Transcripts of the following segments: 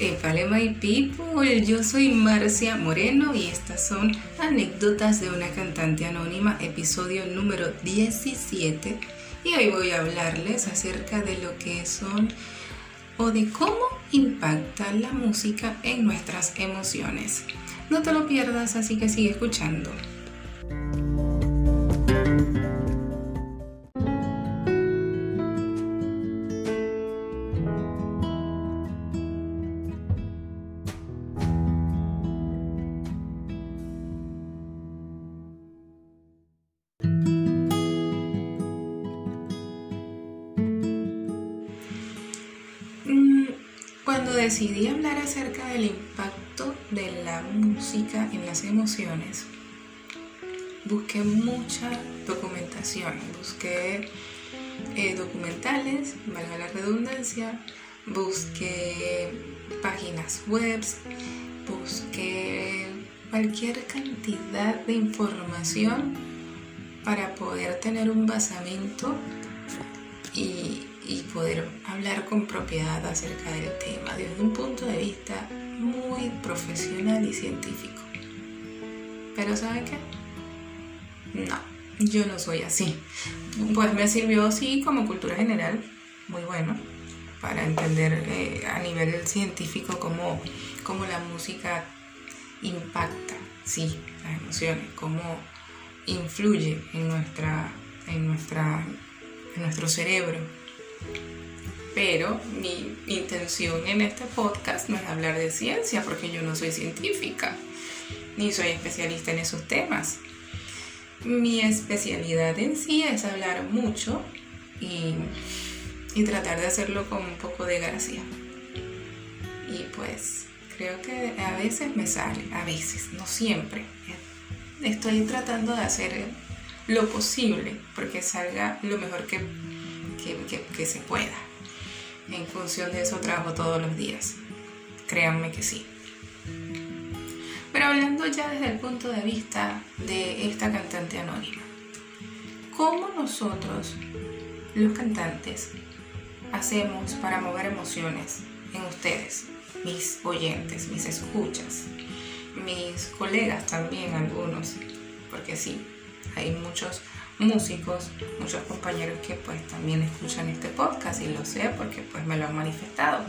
Epale my people, yo soy Marcia Moreno y estas son anécdotas de una cantante anónima, episodio número 17. Y hoy voy a hablarles acerca de lo que son o de cómo impacta la música en nuestras emociones. No te lo pierdas, así que sigue escuchando. Decidí hablar acerca del impacto de la música en las emociones, busqué mucha documentación, busqué eh, documentales, valga la redundancia, busqué páginas web, busqué cualquier cantidad de información para poder tener un basamento y y poder hablar con propiedad acerca del tema desde un punto de vista muy profesional y científico. Pero ¿saben qué? No, yo no soy así. Pues me sirvió así como cultura general, muy bueno, para entender eh, a nivel científico cómo, cómo la música impacta, sí, las emociones, cómo influye en nuestra, en nuestra, en nuestro cerebro pero mi intención en este podcast no es hablar de ciencia porque yo no soy científica ni soy especialista en esos temas. Mi especialidad en sí es hablar mucho y, y tratar de hacerlo con un poco de gracia. Y pues creo que a veces me sale, a veces, no siempre. Estoy tratando de hacer lo posible porque salga lo mejor que que, se pueda. En función de eso trabajo todos los días. Créanme que sí. Pero hablando ya desde el punto de vista de esta cantante anónima, ¿cómo nosotros, los cantantes, hacemos para mover emociones en ustedes, mis oyentes, mis escuchas, mis colegas también algunos? Porque sí, hay muchos músicos, muchos compañeros que pues también escuchan este podcast y lo sé porque pues me lo han manifestado.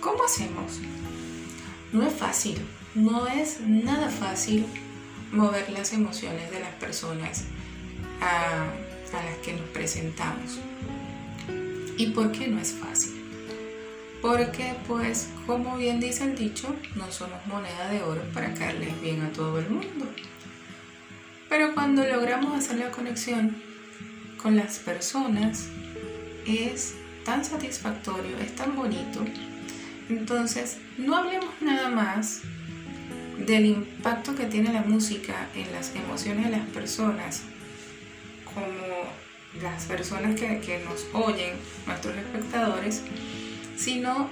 ¿Cómo hacemos? No es fácil, no es nada fácil mover las emociones de las personas a, las que nos presentamos. ¿Y por qué no es fácil? Porque pues como bien dice el dicho, no somos moneda de oro para caerles bien a todo el mundo. Pero cuando logramos hacer la conexión con las personas, es tan satisfactorio, es tan bonito. Entonces, no hablemos nada más del impacto que tiene la música en las emociones de las personas, como las personas que, que nos oyen, nuestros espectadores, sino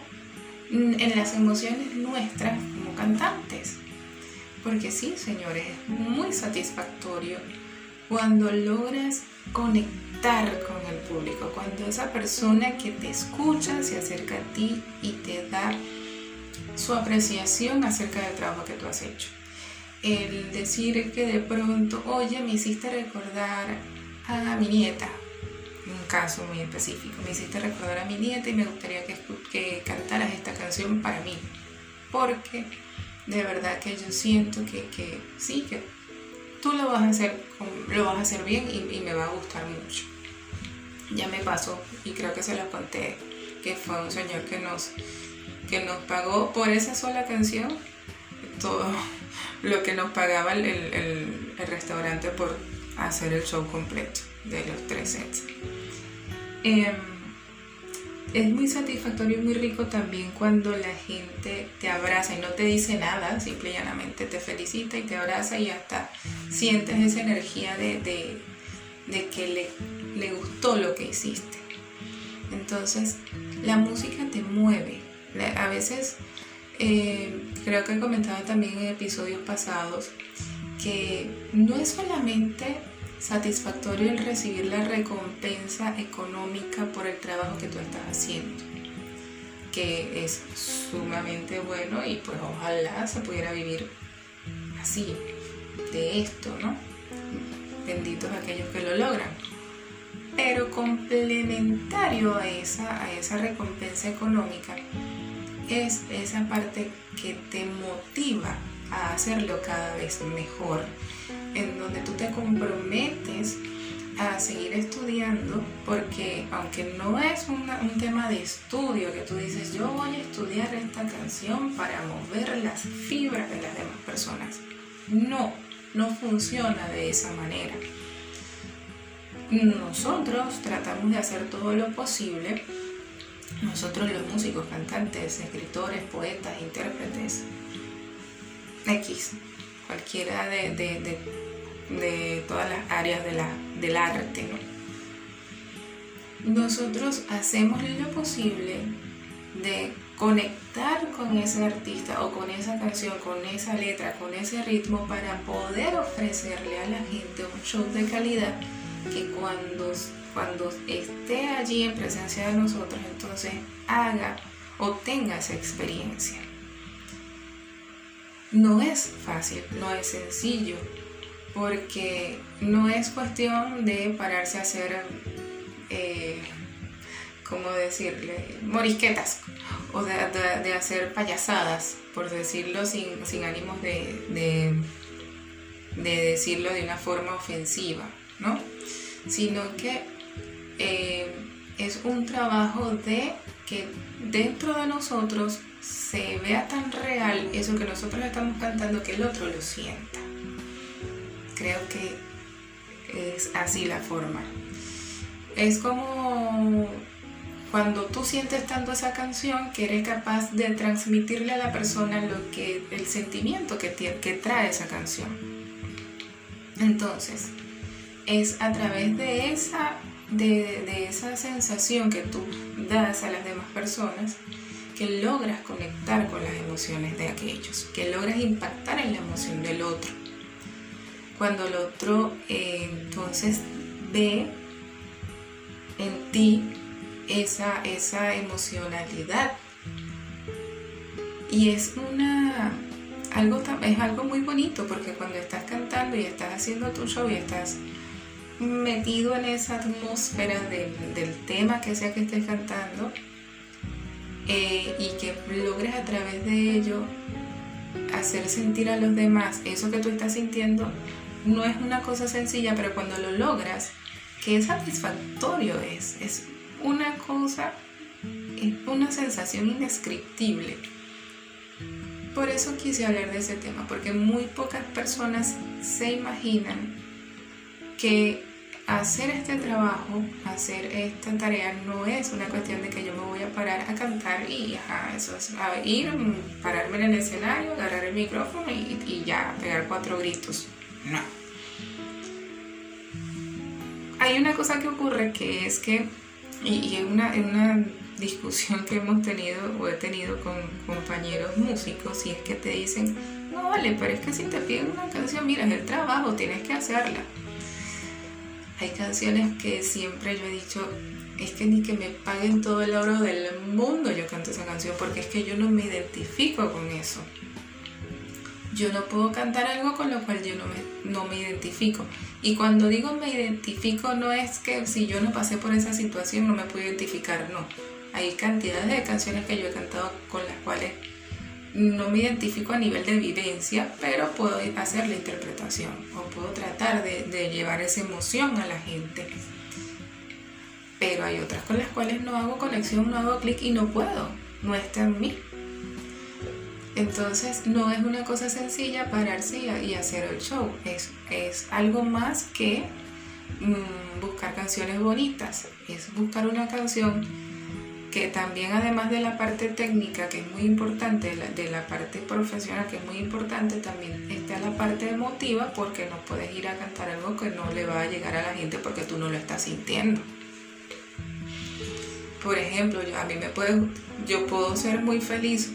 en las emociones nuestras como cantantes. Porque sí, señores, es muy satisfactorio cuando logras conectar con el público, cuando esa persona que te escucha se acerca a ti y te da su apreciación acerca del trabajo que tú has hecho. El decir que de pronto, oye, me hiciste recordar a mi nieta, un caso muy específico, me hiciste recordar a mi nieta y me gustaría que, que cantaras esta canción para mí, porque de verdad que yo siento que, sí, que tú lo vas a hacer, lo vas a hacer bien y, me va a gustar mucho. Ya me pasó y creo que se lo conté, que fue un señor que nos, que nos pagó por esa sola canción todo lo que nos pagaba el, restaurante por hacer el show completo de los tres sets. Em, es muy satisfactorio y muy rico también cuando la gente te abraza y no te dice nada, simple y llanamente te felicita y te abraza y hasta sientes esa energía de, que le, gustó lo que hiciste. Entonces, la música te mueve. A veces, eh, creo que he comentado también en episodios pasados, que no es solamente satisfactorio el recibir la recompensa económica por el trabajo que tú estás haciendo. que es sumamente bueno y pues ojalá se pudiera vivir así, de esto, ¿no? Benditos aquellos que lo logran. Pero complementario a esa, a esa recompensa económica es esa parte que te motiva a hacerlo cada vez mejor, en donde tú te comprometes a seguir estudiando, porque aunque no es un tema de estudio que tú dices, yo voy a estudiar esta canción para mover las fibras de las demás personas, no, no funciona de esa manera. Nosotros tratamos de hacer todo lo posible, nosotros los músicos, cantantes, escritores, poetas, intérpretes, X, cualquiera de, todas las áreas del arte, Nosotros hacemos lo posible de conectar con ese artista o con esa canción, con esa letra, con ese ritmo para poder ofrecerle a la gente un show de calidad que cuando, cuando esté allí en presencia de nosotros, entonces haga o tenga esa experiencia. No es fácil, no es sencillo, porque no es cuestión de pararse a hacer, eh, ¿cómo decirle?, morisquetas o de, hacer payasadas, por decirlo sin, ánimos de, de decirlo de una forma ofensiva, ¿no? Sino que eh, es un trabajo de que dentro de nosotros se vea tan real eso que nosotros estamos cantando que el otro lo sienta. Creo que es así la forma. Es como cuando tú sientes tanto esa canción que eres capaz de transmitirle a la persona lo que el sentimiento que, que trae esa canción. Entonces, es a través de esa, de, esa sensación que tú das a las demás personas que logras conectar con las emociones de aquellos, que logras impactar en la emoción del otro. Cuando el otro eh, entonces ve en ti esa, esa emocionalidad. Y es una algo, es algo muy bonito porque cuando estás cantando y estás haciendo tu show y estás metido en esa atmósfera del, tema que sea que estés cantando eh, y que logres a través de ello hacer sentir a los demás eso que tú estás sintiendo, no es una cosa sencilla, pero cuando lo logras, qué satisfactorio es. Es una cosa, es una sensación indescriptible. Por eso quise hablar de ese tema, porque muy pocas personas se imaginan que hacer este trabajo, hacer esta tarea no es una cuestión de que yo me voy a parar a cantar y ajá, eso es a ir, pararme en el escenario, agarrar el micrófono y, ya pegar cuatro gritos. No. Hay una cosa que ocurre que es que, y, es una, una discusión que hemos tenido o he tenido con compañeros músicos, y es que te dicen, no vale, pero es que si te piden una canción, mira, es el trabajo, tienes que hacerla. Hay canciones que siempre yo he dicho, es que ni que me paguen todo el oro del mundo yo canto esa canción, porque es que yo no me identifico con eso. Yo no puedo cantar algo con lo cual yo no me, no me identifico. Y cuando digo me identifico no es que si yo no pasé por esa situación no me puedo identificar, no. Hay cantidades de canciones que yo he cantado con las cuales no me identifico a nivel de vivencia, pero puedo hacer la interpretación o puedo tratar de, llevar esa emoción a la gente. Pero hay otras con las cuales no hago conexión, no hago clic y no puedo, no está en mí. Entonces no es una cosa sencilla pararse y, hacer el show, es, es algo más que mm, buscar canciones bonitas, es buscar una canción que también además de la parte técnica, que es muy importante, de la parte profesional, que es muy importante, también está la parte emotiva, porque no puedes ir a cantar algo que no le va a llegar a la gente porque tú no lo estás sintiendo. Por ejemplo, yo, a mí me puede, yo puedo ser muy feliz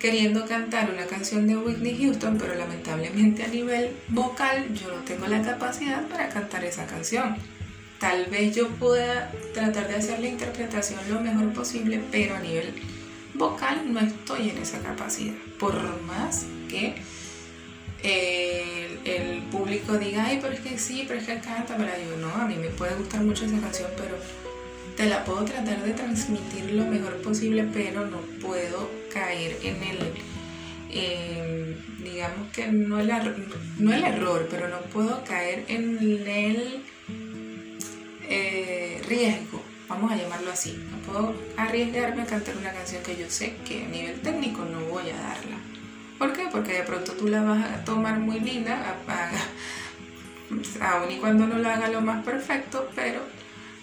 queriendo cantar una canción de Whitney Houston, pero lamentablemente a nivel vocal yo no tengo la capacidad para cantar esa canción tal vez yo pueda tratar de hacer la interpretación lo mejor posible, pero a nivel vocal no estoy en esa capacidad. Por más que el, público diga, ay, pero es que sí, pero es que canta, pero digo, no, a mí me puede gustar mucho esa canción, pero te la puedo tratar de transmitir lo mejor posible, pero no puedo caer en el, digamos que no el, no el error, pero no puedo caer en el eh, riesgo, vamos a llamarlo así. No puedo arriesgarme a cantar una canción que yo sé que a nivel técnico no voy a darla. ¿Por qué? Porque de pronto tú la vas a tomar muy linda, aún y cuando no la haga lo más perfecto, pero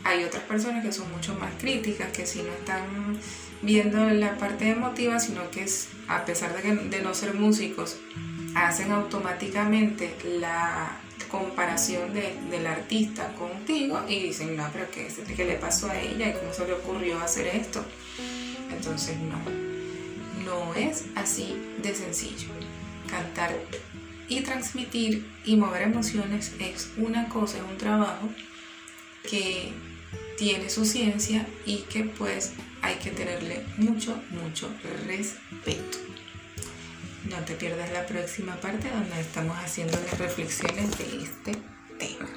hay otras personas que son mucho más críticas, que si no están viendo la parte emotiva, sino que es, a pesar de, de no ser músicos, hacen automáticamente la comparación de, del artista contigo y dicen, no, pero ¿qué, ¿qué le pasó a ella y cómo se le ocurrió hacer esto? Entonces, no, no es así de sencillo. Cantar y transmitir y mover emociones es una cosa, es un trabajo que tiene su ciencia y que pues hay que tenerle mucho, mucho respeto. No te pierdas la próxima parte donde estamos haciendo las reflexiones de este tema.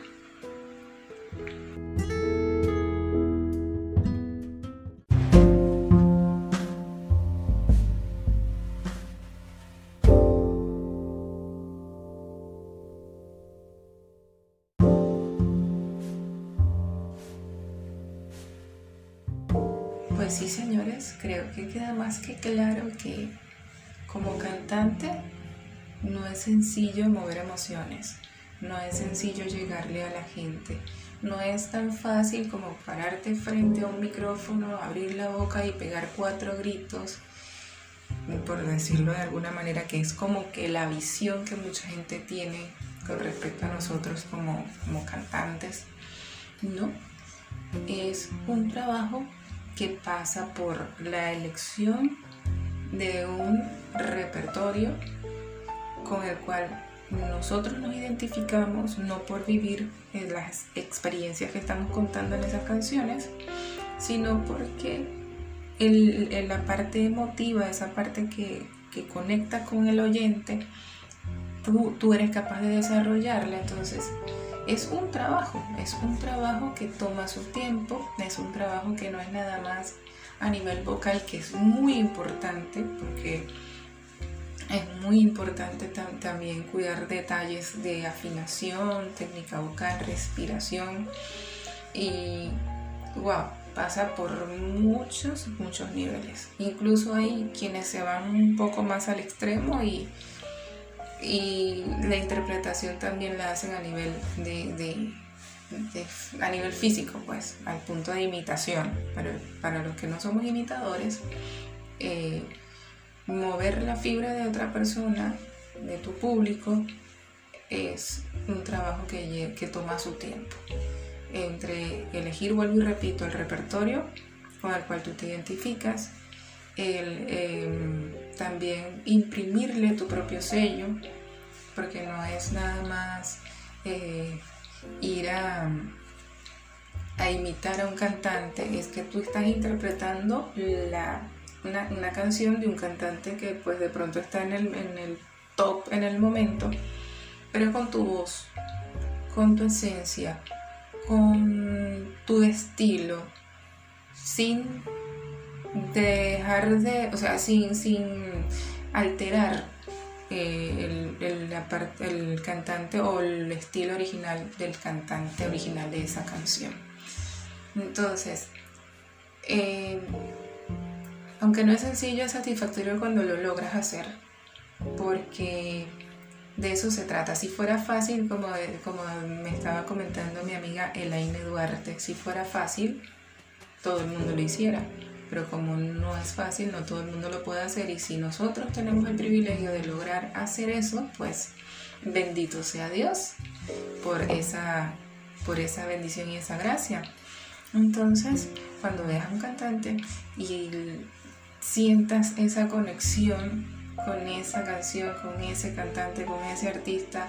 Pues sí, señores, creo que queda más que claro que como cantante no es sencillo mover emociones, no es sencillo llegarle a la gente, no es tan fácil como pararte frente a un micrófono, abrir la boca y pegar cuatro gritos, por decirlo de alguna manera, que es como que la visión que mucha gente tiene con respecto a nosotros como, como cantantes. No, es un trabajo que pasa por la elección de un repertorio con el cual nosotros nos identificamos no por vivir las experiencias que estamos contando en esas canciones, sino porque el, la parte emotiva, esa parte que, que, conecta con el oyente, tú, tú eres capaz de desarrollarla. Entonces, es un trabajo, es un trabajo que toma su tiempo, es un trabajo que no es nada más a nivel vocal, que es muy importante porque es muy importante también cuidar detalles de afinación, técnica vocal, respiración y wow, pasa por muchos, muchos niveles. Incluso hay quienes se van un poco más al extremo y, y la interpretación también la hacen a nivel de a nivel físico, pues, al punto de imitación. Pero para los que no somos imitadores, eh, mover la fibra de otra persona, de tu público, es un trabajo que, que toma su tiempo. Entre elegir, vuelvo y repito, el repertorio con el cual tú te identificas, el em, también imprimirle tu propio sello, porque no es nada más eh, ir a, imitar a un cantante, es que tú estás interpretando la, una, canción de un cantante que pues de pronto está en el, en el top en el momento, pero con tu voz, con tu esencia, con tu estilo, sin dejar de, o sea, sin, sin alterar eh, el, el, cantante o el estilo original del cantante original de esa canción. Entonces, eh, aunque no es sencillo, es satisfactorio cuando lo logras hacer, porque de eso se trata. Si fuera fácil, como, como me estaba comentando mi amiga Elaine Duarte, si fuera fácil, todo el mundo lo hiciera pero como no es fácil, no todo el mundo lo puede hacer y si nosotros tenemos el privilegio de lograr hacer eso, pues bendito sea Dios por esa, por esa bendición y esa gracia. Entonces, cuando veas a un cantante y sientas esa conexión con esa canción, con ese cantante, con ese artista,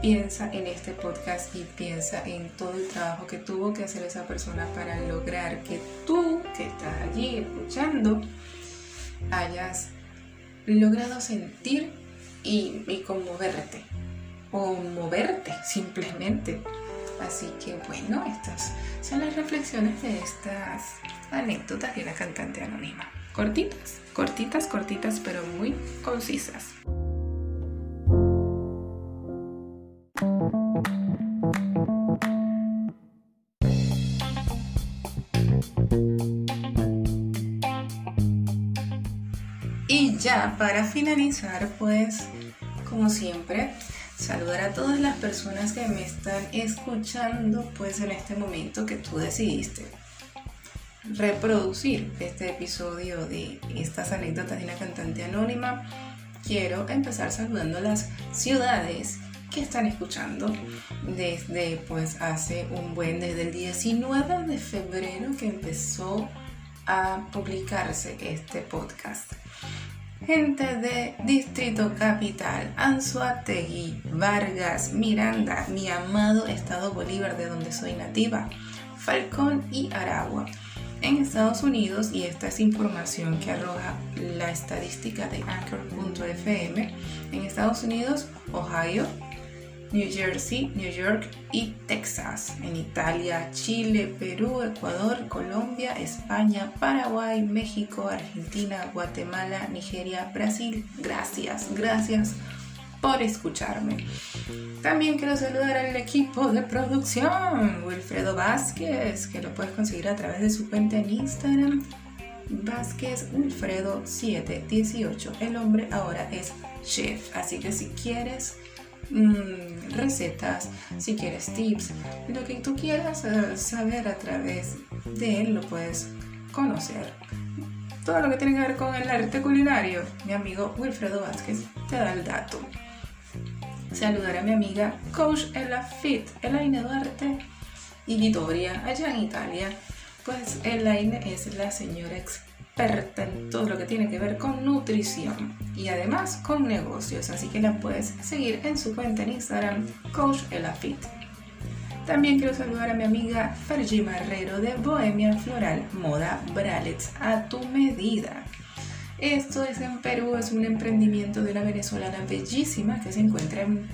piensa en este podcast y piensa en todo el trabajo que tuvo que hacer esa persona para lograr que tú, que estás allí escuchando, hayas logrado sentir y, conmoverte o moverte simplemente. Así que bueno, estas son las reflexiones de estas anécdotas de la cantante anónima. Cortitas, cortitas, cortitas, pero muy concisas. Y ya para finalizar, pues, como siempre, saludar a todas las personas que me están escuchando, pues en este momento que tú decidiste reproducir este episodio de estas anécdotas de una cantante anónima, quiero empezar saludando las ciudades que están escuchando desde pues hace un buen, desde el 19 de febrero que empezó a publicarse este podcast. Gente de Distrito Capital, Anzuategui, Vargas, Miranda, mi amado Estado Bolívar de donde soy nativa, Falcón y Aragua. En Estados Unidos, y esta es información que arroja la estadística de Anchor.fm, en Estados Unidos, Ohio, New Jersey, New York y Texas. En Italia, Chile, Perú, Ecuador, Colombia, España, Paraguay, México, Argentina, Guatemala, Nigeria, Brasil. Gracias, gracias por escucharme. También quiero saludar al equipo de producción, Wilfredo Vázquez, que lo puedes conseguir a través de su cuenta en Instagram, Vázquez Wilfredo 718. El hombre ahora es chef, así que si quieres Mm, recetas, si quieres tips, lo que tú quieras eh, saber a través de él lo puedes conocer. Todo lo que tiene que ver con el arte culinario, mi amigo Wilfredo Vázquez te da el dato. Saludar a mi amiga Coach Ella Fit, Elaine Duarte y Vittoria, allá en Italia. Pues Elaine es la señora experta en todo lo que tiene que ver con nutrición y además con negocios, así que la puedes seguir en su cuenta en Instagram, Coach Elafit. También quiero saludar a mi amiga Fergie Marrero de Bohemia Floral Moda Bralets a tu medida. Esto es en Perú, es un emprendimiento de una venezolana bellísima que se encuentra en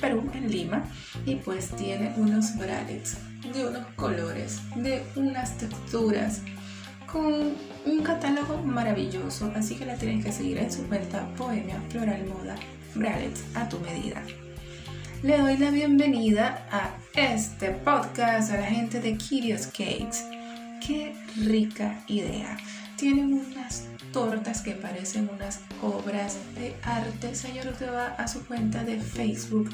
Perú, en Lima, y pues tiene unos bralets de unos colores, de unas texturas con un catálogo maravilloso, así que la tienes que seguir en su cuenta Bohemia Floral Moda Bralets a tu medida. Le doy la bienvenida a este podcast a la gente de Curious Cakes. Qué rica idea. Tienen unas tortas que parecen unas obras de arte. Señor, usted va a su cuenta de Facebook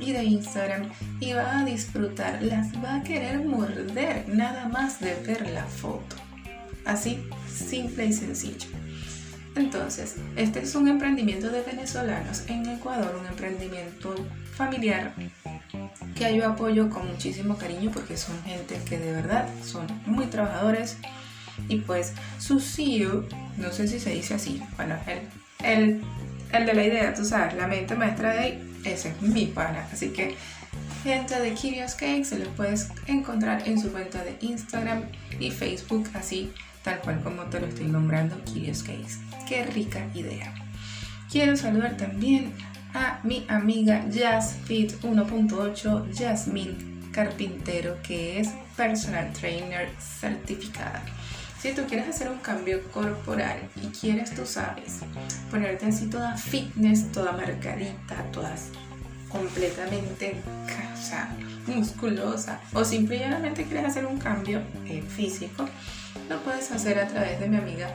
y de Instagram y va a disfrutar, las va a querer morder nada más de ver la foto. Así, simple y sencillo. Entonces, este es un emprendimiento de venezolanos en Ecuador, un emprendimiento familiar que yo apoyo con muchísimo cariño porque son gente que de verdad son muy trabajadores y pues su CEO, no sé si se dice así, bueno, el, el de la idea, tú sabes, la mente maestra de ahí, ese es mi pana, así que gente de Curious Cake se los puedes encontrar en su cuenta de Instagram y Facebook, así tal cual como te lo estoy nombrando, Curious Case. Qué rica idea. Quiero saludar también a mi amiga JazzFit 1.8, Jasmine Carpintero, que es personal trainer certificada. Si tú quieres hacer un cambio corporal y quieres, tú sabes, ponerte así toda fitness, toda marcadita, todas completamente casa, musculosa, o simplemente quieres hacer un cambio físico, lo puedes hacer a través de mi amiga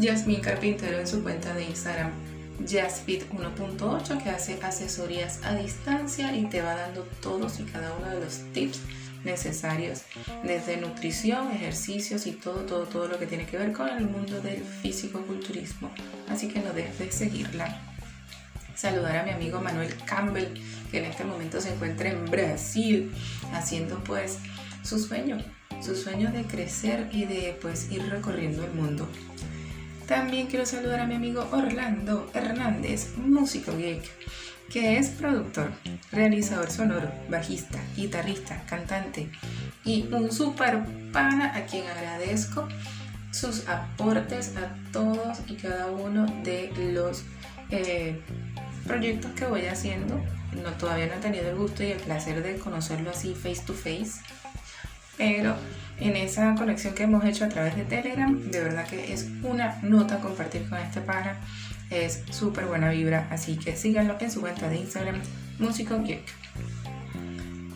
Jasmine Carpintero en su cuenta de Instagram Jazzfit 1.8 que hace asesorías a distancia y te va dando todos y cada uno de los tips necesarios desde nutrición, ejercicios y todo, todo, todo lo que tiene que ver con el mundo del físico-culturismo. Así que no dejes de seguirla. Saludar a mi amigo Manuel Campbell, que en este momento se encuentra en Brasil haciendo pues su sueño, su sueño de crecer y de pues ir recorriendo el mundo. También quiero saludar a mi amigo Orlando Hernández, músico geek, que es productor, realizador sonoro, bajista, guitarrista, cantante y un super pana a quien agradezco sus aportes a todos y cada uno de los eh, proyectos que voy haciendo. No, todavía no he tenido el gusto y el placer de conocerlo así face to face, pero en esa conexión que hemos hecho a través de Telegram, de verdad que es una nota compartir con este pana. Es súper buena vibra, así que síganlo en su cuenta de Instagram, Músico Geek.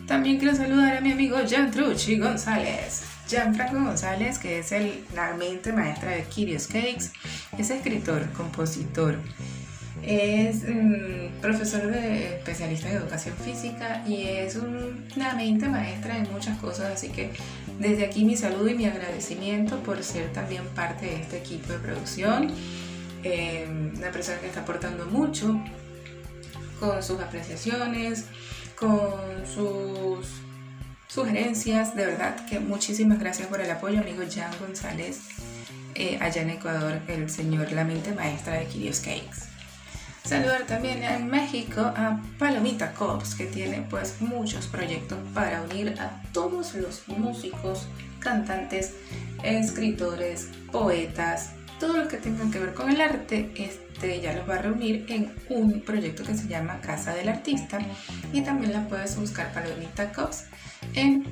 También quiero saludar a mi amigo Jan Trucci González. Gianfranco González, que es el, la mente maestra de Curious Cakes, es escritor, compositor, es mm, profesor de especialista en educación física y es una mente maestra en muchas cosas, así que desde aquí mi saludo y mi agradecimiento por ser también parte de este equipo de producción, eh, una persona que está aportando mucho con sus apreciaciones, con sus sugerencias, de verdad que muchísimas gracias por el apoyo, amigo Jan González, eh, allá en Ecuador, el señor, la mente maestra de Kirios Cakes. Saludar también en México a Palomita Cops, que tiene pues muchos proyectos para unir a todos los músicos, cantantes, escritores, poetas, todo lo que tengan que ver con el arte, este ya los va a reunir en un proyecto que se llama Casa del Artista y también la puedes buscar Palomita Cops en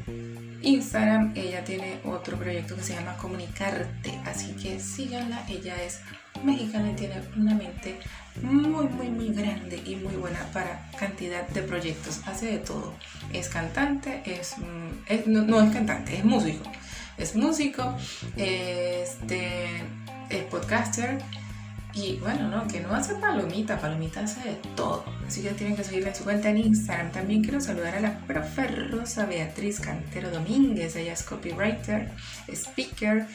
Instagram. Ella tiene otro proyecto que se llama Comunicarte, así que síganla, ella es mexicana y tiene una mente muy, muy, muy grande y muy buena para cantidad de proyectos. Hace de todo. Es cantante, es, mm, no, es cantante, es músico. Es músico, este, es podcaster y bueno, no, que no hace palomita, palomita hace de todo. Así que tienen que seguirle en su cuenta en Instagram. También quiero saludar a la profe Rosa Beatriz Cantero Domínguez. Ella es copywriter, speaker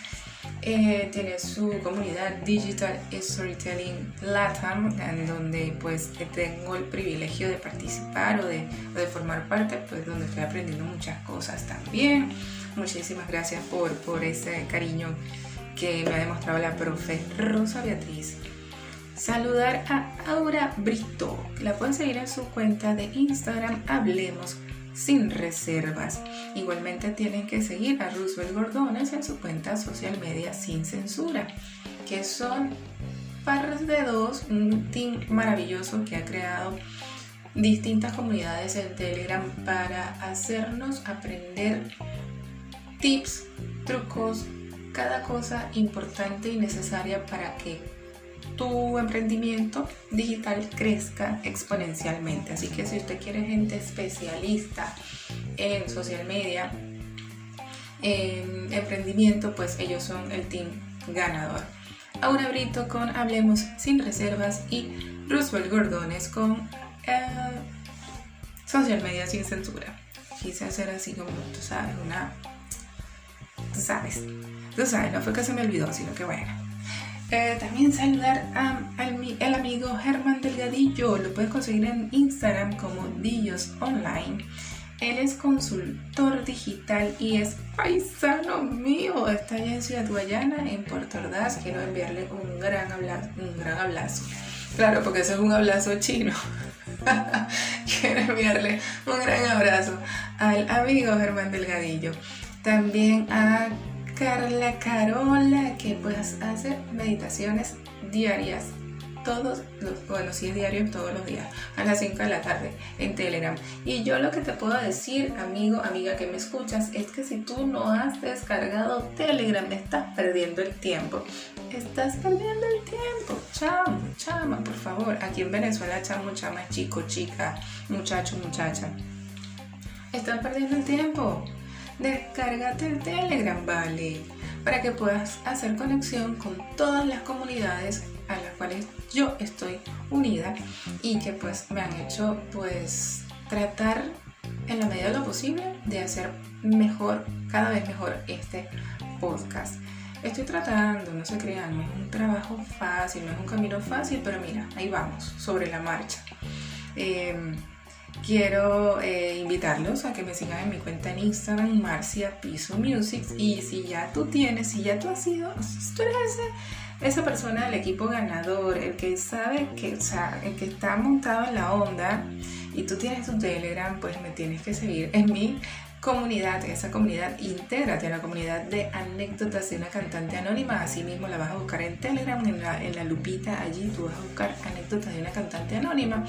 eh, tiene su comunidad Digital Storytelling Latam, en donde pues tengo el privilegio de participar o de, formar parte, pues donde estoy aprendiendo muchas cosas también. Muchísimas gracias por, por ese cariño que me ha demostrado la profe Rosa Beatriz. Saludar a Aura Brito, la pueden seguir en su cuenta de Instagram Hablemos sin reservas. Igualmente tienen que seguir a Roosevelt Gordones en su cuenta social media sin censura, que son Parras de Dos, un team maravilloso que ha creado distintas comunidades en Telegram para hacernos aprender tips, trucos, cada cosa importante y necesaria para que tu emprendimiento digital crezca exponencialmente. Así que si usted quiere gente especialista en social media, en emprendimiento, pues ellos son el team ganador. Aura Brito con Hablemos sin reservas y Roosevelt Gordones con eh, social media sin censura. Quise hacer así como, tú sabes, una... Tú sabes, tú sabes, no fue que se me olvidó, sino que bueno. Eh, también saludar al el amigo Germán Delgadillo, lo puedes conseguir en Instagram como Dillos Online. Él es consultor digital y es paisano mío. Está allá en Ciudad Guayana, en Puerto Ordaz. Quiero enviarle un gran, abrazo, un gran abrazo. Claro, porque ese es un abrazo chino. Quiero enviarle un gran abrazo al amigo Germán Delgadillo. También a Carla Carola, que pues hace meditaciones diarias todos los, bueno, sí es diario todos los días, a las 5 de la tarde en Telegram. Y yo lo que te puedo decir, amigo, amiga que me escuchas, es que si tú no has descargado Telegram, estás perdiendo el tiempo. Estás perdiendo el tiempo. Chamo, chama, por favor. Aquí en Venezuela, chamo, chama, chico, chica, muchacho, muchacha. Están perdiendo el tiempo descárgate el Telegram, vale, para que puedas hacer conexión con todas las comunidades a las cuales yo estoy unida y que pues me han hecho pues tratar en la medida de lo posible de hacer mejor, cada vez mejor este podcast. Estoy tratando, no se crean, no es un trabajo fácil, no es un camino fácil, pero mira, ahí vamos, sobre la marcha. Em, quiero eh, invitarlos a que me sigan en mi cuenta en Instagram, Marcia Piso Music. Y si ya tú tienes, si ya tú has sido, tú eres esa persona del equipo ganador, el que sabe que, o sea, el que está montado en la onda y tú tienes tu Telegram, pues me tienes que seguir en mi comunidad, esa comunidad, intégrate a la comunidad de anécdotas de una cantante anónima. Así mismo la vas a buscar en Telegram, en la lupita allí, tú vas a buscar anécdotas de una cantante anónima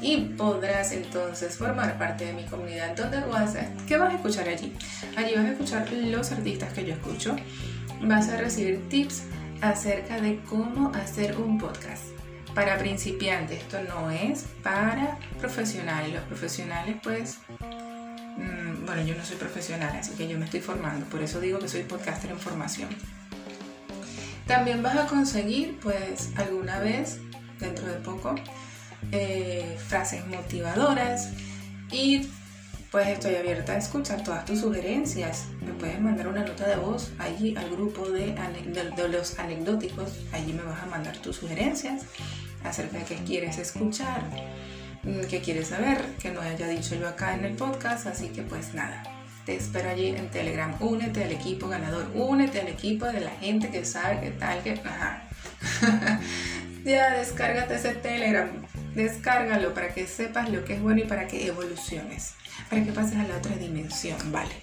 y podrás entonces formar parte de mi comunidad donde vas a, ¿qué vas a escuchar allí? Allí vas a escuchar los artistas que yo escucho, vas a recibir tips acerca de cómo hacer un podcast. Para principiantes, esto no es para profesionales. Los profesionales pues Mm, bueno, yo no soy profesional, así que yo me estoy formando, por eso digo que soy podcaster en formación. También vas a conseguir, pues, alguna vez, dentro de poco, eh, frases motivadoras y pues estoy abierta a escuchar todas tus sugerencias. Me puedes mandar una nota de voz allí al grupo de, de, los anecdóticos. Allí me vas a mandar tus sugerencias acerca de qué quieres escuchar. Mm, que quieres saber, que no haya dicho yo acá en el podcast, así que pues nada, te espero allí en Telegram, únete al equipo ganador, únete al equipo de la gente que sabe que tal, que... ya, descárgate ese Telegram, descárgalo para que sepas lo que es bueno y para que evoluciones, para que pases a la otra dimensión, ¿vale?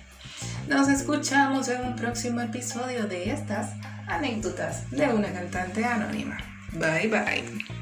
Nos escuchamos en un próximo episodio de estas anécdotas de una cantante anónima. Bye bye.